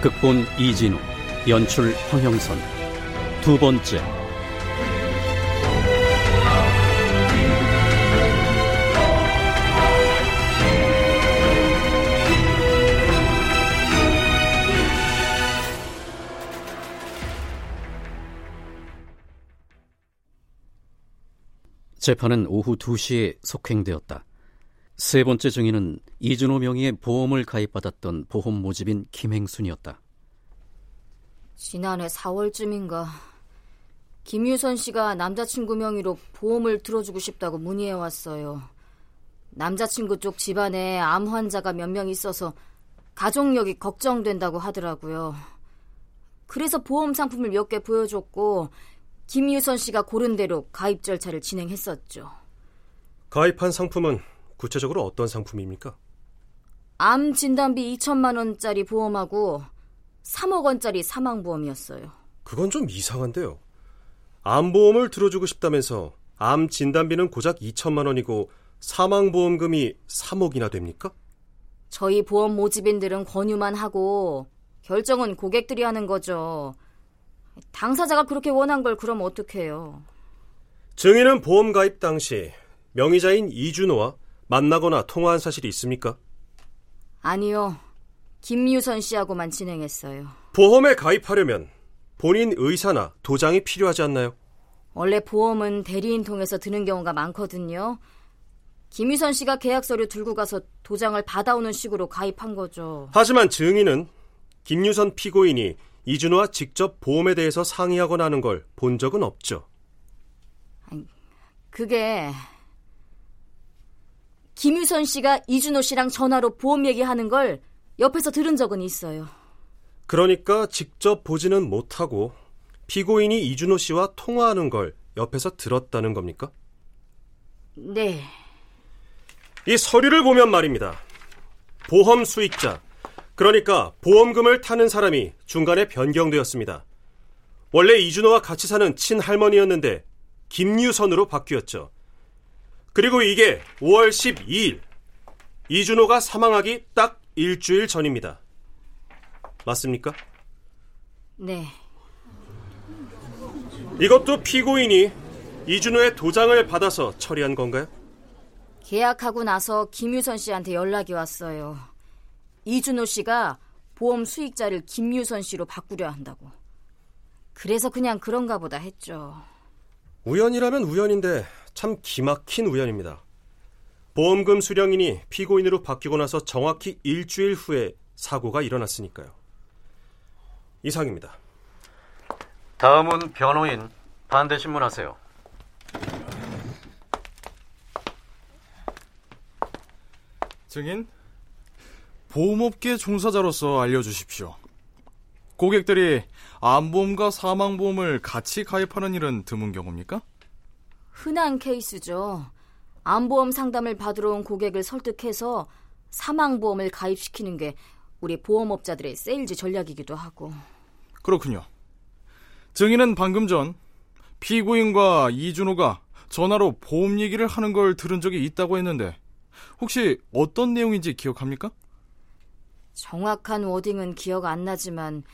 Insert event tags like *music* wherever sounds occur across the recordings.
극본 이진우 연출 황형선 두 번째 재판은 오후 2시에 속행되었다. 세 번째 증인은 이준호 명의의 보험을 가입받았던 보험 모집인 김행순이었다. 지난해 4월쯤인가 김유선 씨가 남자친구 명의로 보험을 들어주고 싶다고 문의해 왔어요. 남자친구 쪽 집안에 암 환자가 몇 명 있어서 가족력이 걱정된다고 하더라고요. 그래서 보험 상품을 몇 개 보여줬고 김유선 씨가 고른 대로 가입 절차를 진행했었죠. 가입한 상품은 구체적으로 어떤 상품입니까? 암 진단비 2천만 원짜리 보험하고 3억 원짜리 사망 보험이었어요. 그건 좀 이상한데요. 암 보험을 들어주고 싶다면서 암 진단비는 고작 2천만 원이고 사망 보험금이 3억이나 됩니까? 저희 보험 모집인들은 권유만 하고 결정은 고객들이 하는 거죠. 당사자가 그렇게 원한 걸 그럼 어떡해요. 증인은 보험 가입 당시 명의자인 이준호와 만나거나 통화한 사실이 있습니까? 아니요. 김유선 씨하고만 진행했어요. 보험에 가입하려면 본인 의사나 도장이 필요하지 않나요? 원래 보험은 대리인 통해서 드는 경우가 많거든요. 김유선 씨가 계약서를 들고 가서 도장을 받아오는 식으로 가입한 거죠. 하지만 증인은 김유선 피고인이 이준호와 직접 보험에 대해서 상의하거나 하는 걸 본 적은 없죠. 그게 김유선 씨가 이준호 씨랑 전화로 보험 얘기하는 걸 옆에서 들은 적은 있어요. 그러니까 직접 보지는 못하고 피고인이 이준호 씨와 통화하는 걸 옆에서 들었다는 겁니까? 네. 이 서류를 보면 말입니다. 보험 수익자, 그러니까 보험금을 타는 사람이 중간에 변경되었습니다. 원래 이준호와 같이 사는 친할머니였는데 김유선으로 바뀌었죠. 그리고 이게 5월 12일 이준호가 사망하기 딱 일주일 전입니다. 맞습니까? 네. 이것도 피고인이 이준호의 도장을 받아서 처리한 건가요? 계약하고 나서 김유선 씨한테 연락이 왔어요. 이준호 씨가 보험 수익자를 김유선 씨로 바꾸려 한다고. 그래서 그냥 그런가 보다 했죠. 우연이라면 우연인데 참 기막힌 우연입니다. 보험금 수령인이 피고인으로 바뀌고 나서 정확히 일주일 후에 사고가 일어났으니까요. 이상입니다. 다음은 변호인 반대 신문하세요. 증인, 보험업계 종사자로서 알려주십시오. 고객들이 암보험과 사망보험을 같이 가입하는 일은 드문 경우입니까? 흔한 케이스죠. 암보험 상담을 받으러 온 고객을 설득해서 사망보험을 가입시키는 게 우리 보험업자들의 세일즈 전략이기도 하고. 그렇군요. 증인은 방금 전 피고인과 이준호가 전화로 보험 얘기를 하는 걸 들은 적이 있다고 했는데 혹시 어떤 내용인지 기억합니까? 정확한 워딩은 기억 안 나지만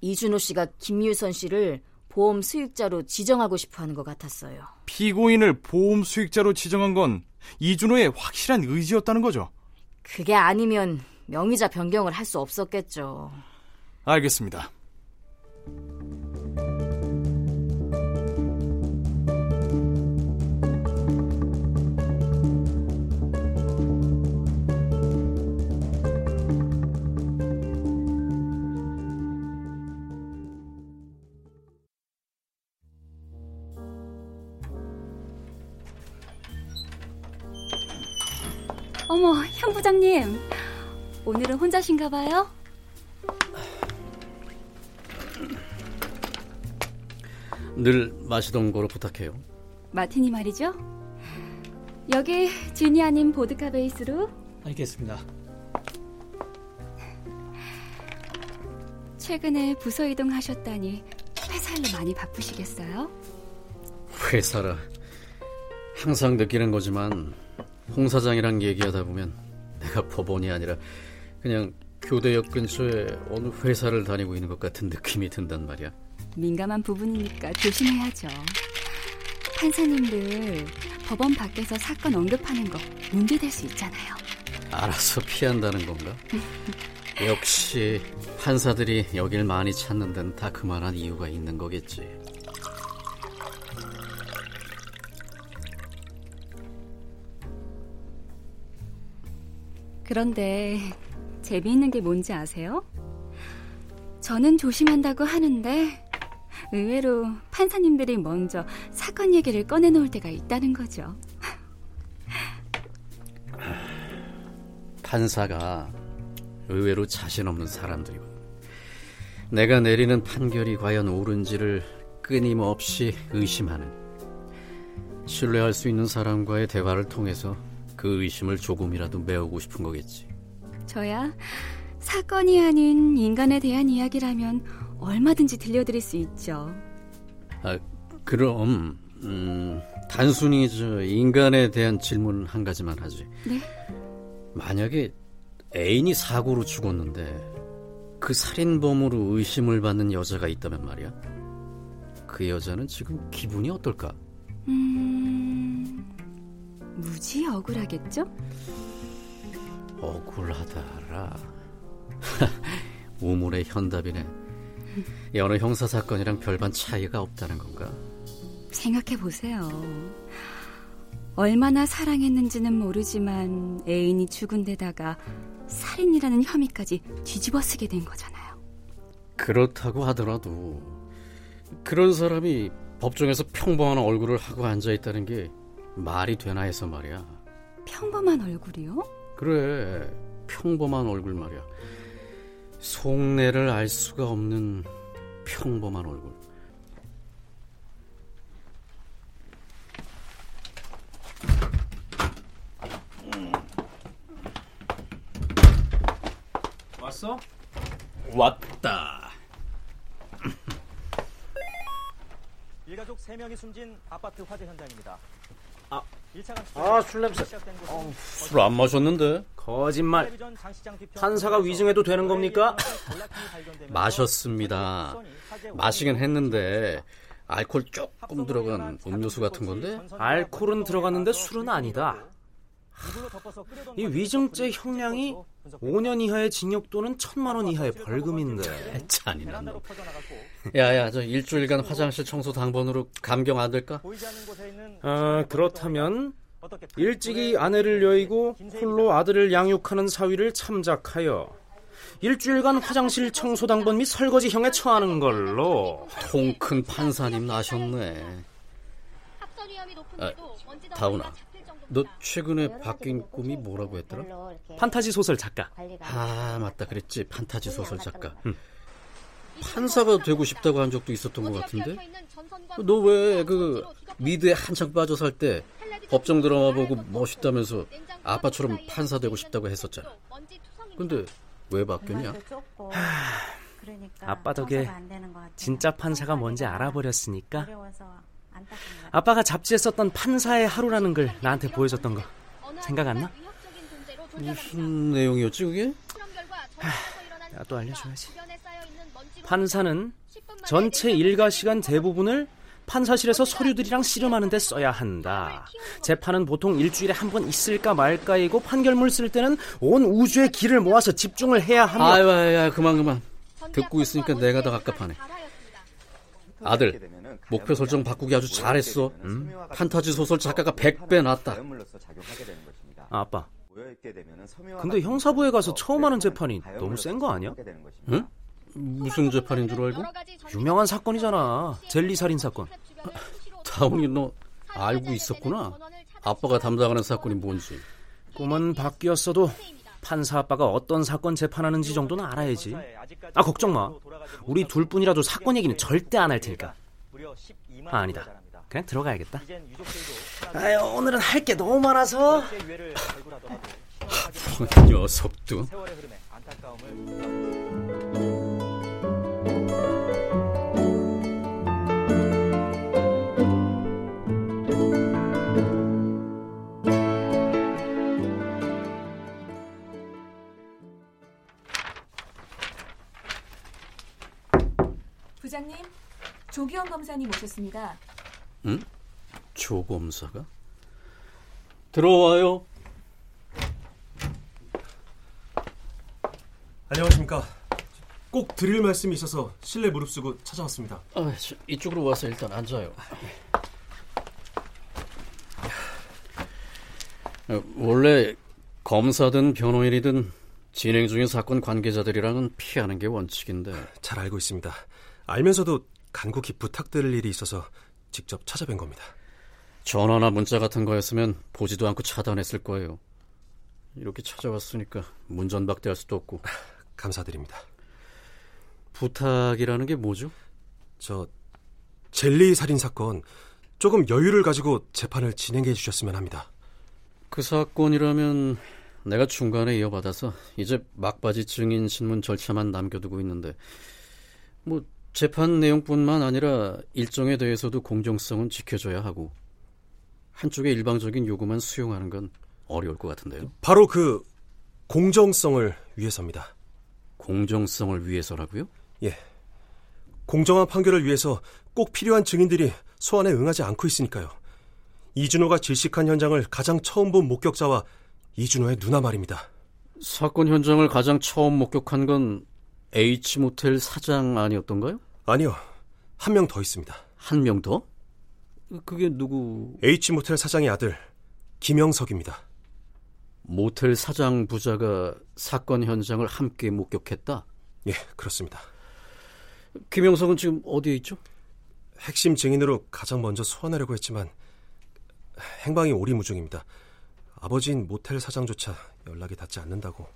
이준호 씨가 김유선 씨를 보험 수익자로 지정하고 싶어 하는 것 같았어요. 피고인을 보험 수익자로 지정한 건 이준호의 확실한 의지였다는 거죠. 그게 아니면 명의자 변경을 할 수 없었겠죠. 알겠습니다. 어머, 현 부장님. 오늘은 혼자신가 봐요? 늘 마시던 거로 부탁해요. 마티니 말이죠? 여기 진이 아닌 보드카 베이스로. 알겠습니다. 최근에 부서 이동하셨다니 회사 일로 많이 바쁘시겠어요? 회사라 항상 느끼는 거지만 홍 사장이랑 얘기하다 보면 내가 법원이 아니라 그냥 교대역 근처에 어느 회사를 다니고 있는 것 같은 느낌이 든단 말이야. 민감한 부분이니까 조심해야죠. 판사님들 법원 밖에서 사건 언급하는 거 문제될 수 있잖아요. 알아서 피한다는 건가? 역시 판사들이 여길 많이 찾는 데는 다 그만한 이유가 있는 거겠지. 그런데 재미있는 게 뭔지 아세요? 저는 조심한다고 하는데 의외로 판사님들이 먼저 사건 얘기를 꺼내놓을 때가 있다는 거죠. 판사가 의외로 자신 없는 사람들이고 내가 내리는 판결이 과연 옳은지를 끊임없이 의심하는 신뢰할 수 있는 사람과의 대화를 통해서 그 의심을 조금이라도 메우고 싶은 거겠지. 저야 사건이 아닌 인간에 대한 이야기라면 얼마든지 들려드릴 수 있죠. 아, 그럼 음, 단순히 저 인간에 대한 질문 한 가지만 하지. 네? 만약에 애인이 사고로 죽었는데 그 살인범으로 의심을 받는 여자가 있다면 말이야. 그 여자는 지금 기분이 어떨까? 음... 무지 억울하겠죠? 억울하다라. *laughs* 우물의 현답이네. 여느 형사 사건이랑 별반 차이가 없다는 건가? 생각해 보세요. 얼마나 사랑했는지는 모르지만 애인이 죽은 데다가 살인이라는 혐의까지 뒤집어 쓰게 된 거잖아요. 그렇다고 하더라도 그런 사람이 법정에서 평범한 얼굴을 하고 앉아 있다는 게 말이 되나 해서 말이야. 평범한 얼굴이요? 그래, 평범한 얼굴 말이야. 속내를 알 수가 없는 평범한 얼굴. 왔어? 왔다. 일가족 3명이 숨진 아파트 화재 현장입니다. 아. 1차 아, 술 냄새. 술안 마셨는데? 거짓말. 판사가 위증해도 되는 겁니까? *laughs* 마셨습니다. 마시긴 했는데 알코올 조금 들어간 음료수 같은 건데? 알코올은 들어갔는데 술은 아니다. 이 위증죄 형량이 5년 이하의 징역 또는 1천만 원 이하의 벌금인데. 잔인한 놈. 야야, 저 일주일간 화장실 청소 당번으로 감경 안 될까? 아, 그렇다면 일찍이 아내를 여의고 홀로 아들을 양육하는 사위를 참작하여 일주일간 화장실 청소 당번 및 설거지형에 처하는 걸로. 통 큰 판사님 나셨네. 아, 다운아. 너 최근에 바뀐 꿈이 뭐라고 했더라? 판타지 소설 작가. 아 맞다 그랬지 판타지 소설 작가. 응. 판사가 되고 싶다고 한 적도 있었던 것 같은데. 너 왜 그 미드에 한창 빠져 살 때 법정 드라마 보고 멋있다면서 아빠처럼 판사 되고 싶다고 했었잖아. 근데 왜 바뀌었냐? 하... 아빠 덕에 진짜 판사가 뭔지 알아버렸으니까 아빠가 잡지에 썼던 판사의 하루라는 걸 나한테 보여줬던 거 생각 안 나? 무슨 내용이었지 그게? 나도 알려줘야지. 판사는 전체 일과 시간 대부분을 판사실에서 서류들이랑 씨름하는 데 써야 한다. 재판은 보통 일주일에 한 번 있을까 말까이고 판결문 쓸 때는 온 우주의 기를 모아서 집중을 해야 하며 아유, 아유, 그만 그만. 듣고 있으니까 내가 더 갑갑하네. 아들, 목표 설정 바꾸기 아주 잘했어. 음? 판타지 소설 작가가 100배 낫다. 아, 아빠. 근데 형사부에 가서 처음 하는 재판이 너무 센 거 아니야? 응? 무슨 재판인 줄 알고? 유명한 사건이잖아. 젤리 살인 사건. 다운이 너 알고 있었구나. 아빠가 담당하는 사건이 뭔지. 꿈은 바뀌었어도 판사 아빠가 어떤 사건 재판하는지 정도는 알아야지. 아 걱정 마. 우리 둘뿐이라도 사건 얘기는 절대 안 할 테니까. 아, 아니다. 그냥 들어가야겠다. 아유, 오늘은 할 게 너무 많아서. 녀석도. 부장님, 조기영 검사님 오셨습니다. 응? 조 검사가? 들어와요. 안녕하십니까. 꼭 드릴 말씀이 있어서 실내 무릅쓰고 찾아왔습니다. 아, 이쪽으로 와서 일단 앉아요. 어, 원래 검사든 변호인이든 진행 중인 사건 관계자들이랑은 피하는 게 원칙인데. 잘 알고 있습니다. 알면서도 간곡히 부탁드릴 일이 있어서 직접 찾아뵌 겁니다. 전화나 문자 같은 거였으면 보지도 않고 차단했을 거예요. 이렇게 찾아왔으니까 문전박대할 수도 없고. *laughs* 감사드립니다. 부탁이라는 게 뭐죠? 저 젤리 살인 사건 조금 여유를 가지고 재판을 진행해 주셨으면 합니다. 그 사건이라면 내가 중간에 이어받아서 이제 막바지 증인 신문 절차만 남겨두고 있는데 뭐 재판 내용뿐만 아니라 일정에 대해서도 공정성은 지켜줘야 하고 한쪽의 일방적인 요구만 수용하는 건 어려울 것 같은데요. 바로 그 공정성을 위해서입니다. 공정성을 위해서라고요? 예. 공정한 판결을 위해서 꼭 필요한 증인들이 소환에 응하지 않고 있으니까요. 이준호가 질식한 현장을 가장 처음 본 목격자와 이준호의 누나 말입니다. 사건 현장을 가장 처음 목격한 건 H 모텔 사장 아니었던가요? 아니요. 한 명 더 있습니다. 한 명 더? 그게 누구? H 모텔 사장의 아들 김영석입니다. 모텔 사장 부자가 사건 현장을 함께 목격했다? 예, 그렇습니다. 김영석은 지금 어디에 있죠? 핵심 증인으로 가장 먼저 소환하려고 했지만 행방이 오리무중입니다. 아버지인 모텔 사장조차 연락이 닿지 않는다고.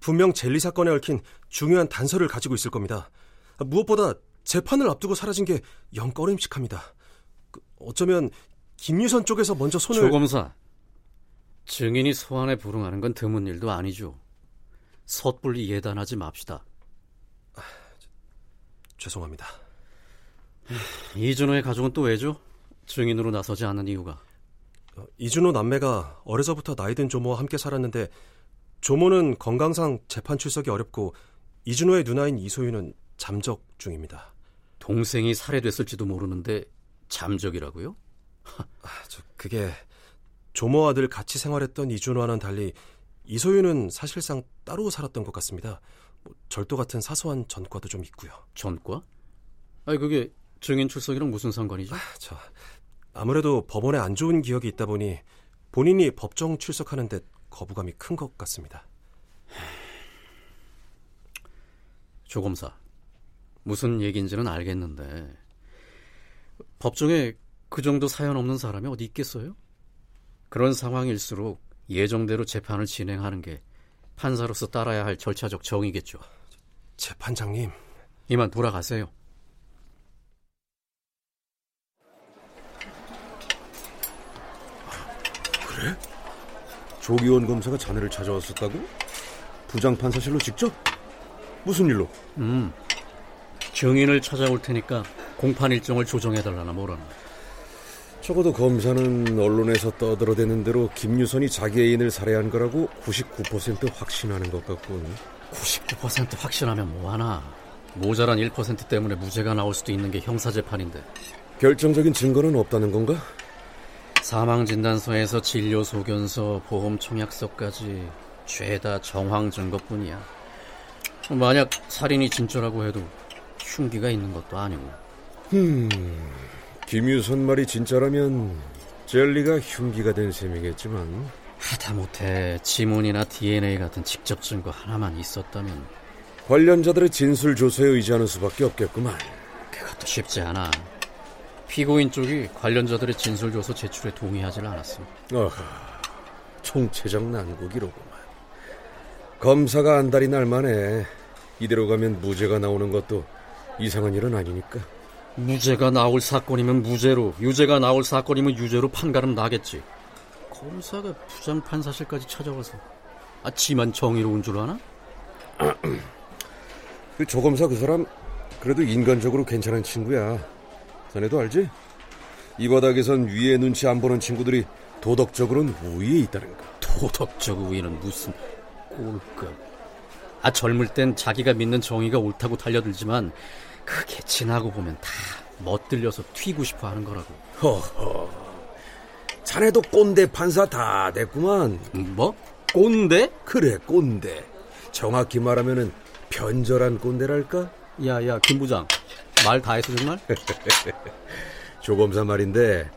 분명 젤리 사건에 얽힌 중요한 단서를 가지고 있을 겁니다. 무엇보다 재판을 앞두고 사라진 게 영 꺼림칙합니다. 그, 어쩌면 김유선 쪽에서 먼저 손을 조 검사 증인이 소환에 불응하는 건 드문 일도 아니죠. 섣불리 예단하지 맙시다. 죄송합니다. 이준호의 가족은 또 왜죠? 증인으로 나서지 않는 이유가? 어, 이준호 남매가 어려서부터 나이든 조모와 함께 살았는데 조모는 건강상 재판 출석이 어렵고 이준호의 누나인 이소유는 잠적 중입니다. 동생이 살해됐을지도 모르는데 잠적이라고요? 아, 저 그게 조모 아들 같이 생활했던 이준호와는 달리 이소유는 사실상 따로 살았던 것 같습니다. 뭐 절도 같은 사소한 전과도 좀 있고요. 전과? 아니 그게 증인 출석이랑 무슨 상관이죠? 아, 저 아무래도 법원에 안 좋은 기억이 있다 보니 본인이 법정 출석하는데 거부감이 큰 것 같습니다. 조검사, 무슨 얘기인지는 알겠는데 법정에 그 정도 사연 없는 사람이 어디 있겠어요? 그런 상황일수록 예정대로 재판을 진행하는 게 판사로서 따라야 할 절차적 정의겠죠. 재판장님, 이만 돌아가세요. 그래? 조기원 검사가 자네를 찾아왔었다고? 부장판사실로 직접? 무슨 일로? 음, 증인을 찾아올 테니까 공판 일정을 조정해달라나 뭐라나. 적어도 검사는 언론에서 떠들어대는 대로 김유선이 자기 애인을 살해한 거라고 99% 확신하는 것 같군. 99% 확신하면 뭐하나. 모자란 1% 때문에 무죄가 나올 수도 있는 게 형사재판인데. 결정적인 증거는 없다는 건가? 사망진단서에서 진료 소견서, 보험 청약서까지 죄다 정황 증거뿐이야. 만약 살인이 진짜라고 해도 흉기가 있는 것도 아니고. 음, 김유선 말이 진짜라면 젤리가 흉기가 된 셈이겠지만 하다못해 지문이나 DNA 같은 직접 증거 하나만 있었다면 관련자들의 진술 조사에 의지하는 수밖에 없겠구만. 그것도 쉽지 않아. 피고인 쪽이 관련자들의 진술 조서 제출에 동의하지 않았어. 어하, 총체적 난국이로구만. 검사가 안 달이 날 만해 이대로 가면 무죄가 나오는 것도 이상한 일은 아니니까 무죄가 나올 사건이면 무죄로, 유죄가 나올 사건이면 유죄로 판가름 나겠지. 검사가 부장 판사실까지 찾아와서 아, 지만 정의로운 줄 아나? *clears throat* 그 조검사 그 사람 그래도 인간적으로 괜찮은 친구야. 자네도 알지? 이 바닥에선 위에 눈치 안 보는 친구들이 도덕적으로는 우위에 있다는 거. 도덕적 우위는 무슨 꼴급. 아 젊을 땐 자기가 믿는 정의가 옳다고 달려들지만 그게 지나고 보면 다 멋들려서 튀고 싶어 하는 거라고. 허허. 자네도 꼰대 판사 다 됐구만. 뭐? 꼰대? 그래, 꼰대. 정확히 말하면은 변절한 꼰대랄까? 야 야 김 부장 말다 했어 정말? *laughs* 조검사 말인데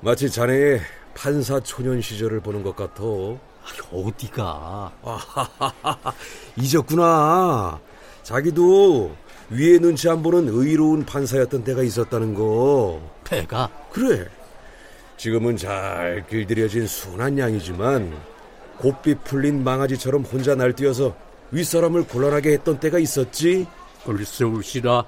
마치 자네의 판사 초년 시절을 보는 것 같아. 어디가? 아하하하, *laughs* 잊었구나. 자기도 위에 눈치 안 보는 의로운 판사였던 때가 있었다는 거. 배가? 그래. 지금은 잘 길들여진 순한 양이지만 곱비 풀린 망아지처럼 혼자 날뛰어서 윗사람을 곤란하게 했던 때가 있었지. 글쎄 울시라.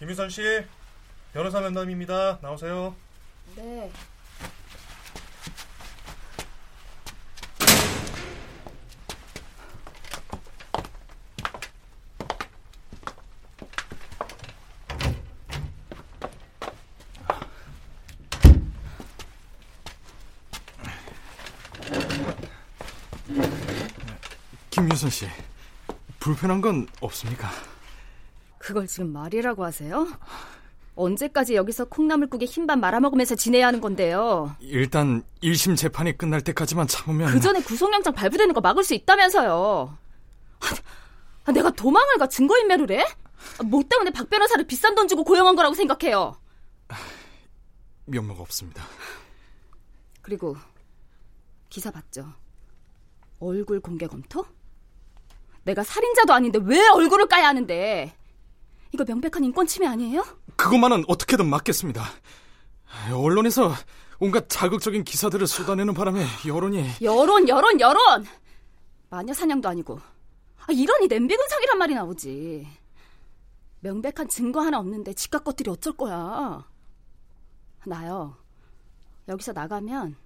김유선 씨, 변호사 면담입니다. 나오세요. 네. 김유선 씨, 불편한 건 없습니까? 그걸 지금 말이라고 하세요? 언제까지 여기서 콩나물국에 흰밥 말아먹으면서 지내야 하는 건데요? 일단 1심 재판이 끝날 때까지만 참으면 그 전에 구속영장 발부되는 거 막을 수 있다면서요. 아, 내가 도망을 가 증거인멸을 해? 아, 뭐 때문에 박 변호사를 비싼 돈 주고 고용한 거라고 생각해요? 면목 없습니다. 그리고 기사 봤죠? 얼굴 공개 검토? 내가 살인자도 아닌데 왜 얼굴을 까야 하는데? 이거 명백한 인권 침해 아니에요? 그것만은 어떻게든 막겠습니다. 언론에서 온갖 자극적인 기사들을 쏟아내는 바람에 여론이 여론 여론 여론 마녀 사냥도 아니고 아, 이러니 냄비 근성이란 말이 나오지 명백한 증거 하나 없는데 집값 것들이 어쩔 거야 나요 여기서 나가면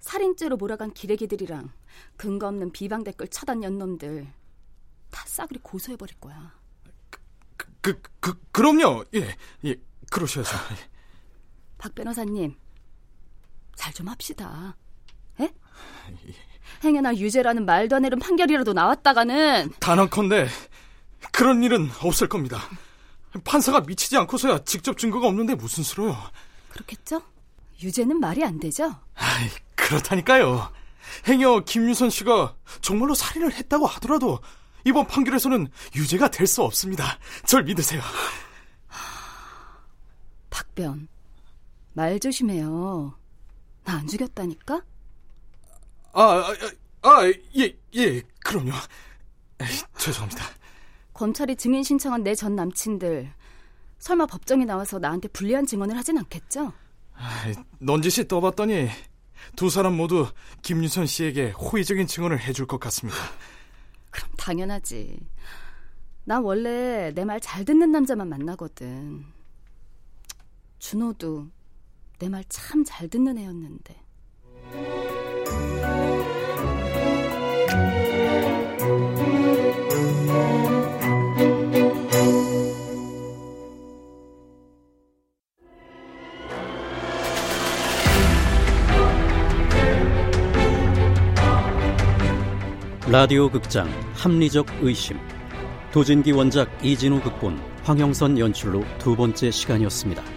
살인죄로 몰아간 기레기들이랑 근거 없는 비방 댓글 차단 연놈들 다 싸그리 고소해버릴 거야 그, 그, 그럼요. 예, 예, 그러셔야죠. 박 변호사님, 잘 좀 합시다. 예? 행여나 유죄라는 말도 안 되는 판결이라도 나왔다가는 단언컨대 그런 일은 없을 겁니다. 판사가 미치지 않고서야 직접 증거가 없는데 무슨 수로요? 그렇겠죠? 유죄는 말이 안 되죠? 아이, 그렇다니까요. 행여 김유선 씨가 정말로 살인을 했다고 하더라도 이번 판결에서는 유죄가 될 수 없습니다. 절 믿으세요. 박변, 말 조심해요. 나 안 죽였다니까? 아, 아, 아, 예, 예, 그럼요. 에이, 죄송합니다. 검찰이 증인 신청한 내 전 남친들, 설마 법정에 나와서 나한테 불리한 증언을 하진 않겠죠? 아, 넌지시 떠봤더니 두 사람 모두 김유선 씨에게 호의적인 증언을 해줄 것 같습니다. 그럼 당연하지. 나 원래 내 말 잘 듣는 남자만 만나거든. 준호도 내 말 참 잘 듣는 애였는데. 라디오 극장 합리적 의심 도진기 원작 이진우 극본 황영선 연출로 두 번째 시간이었습니다.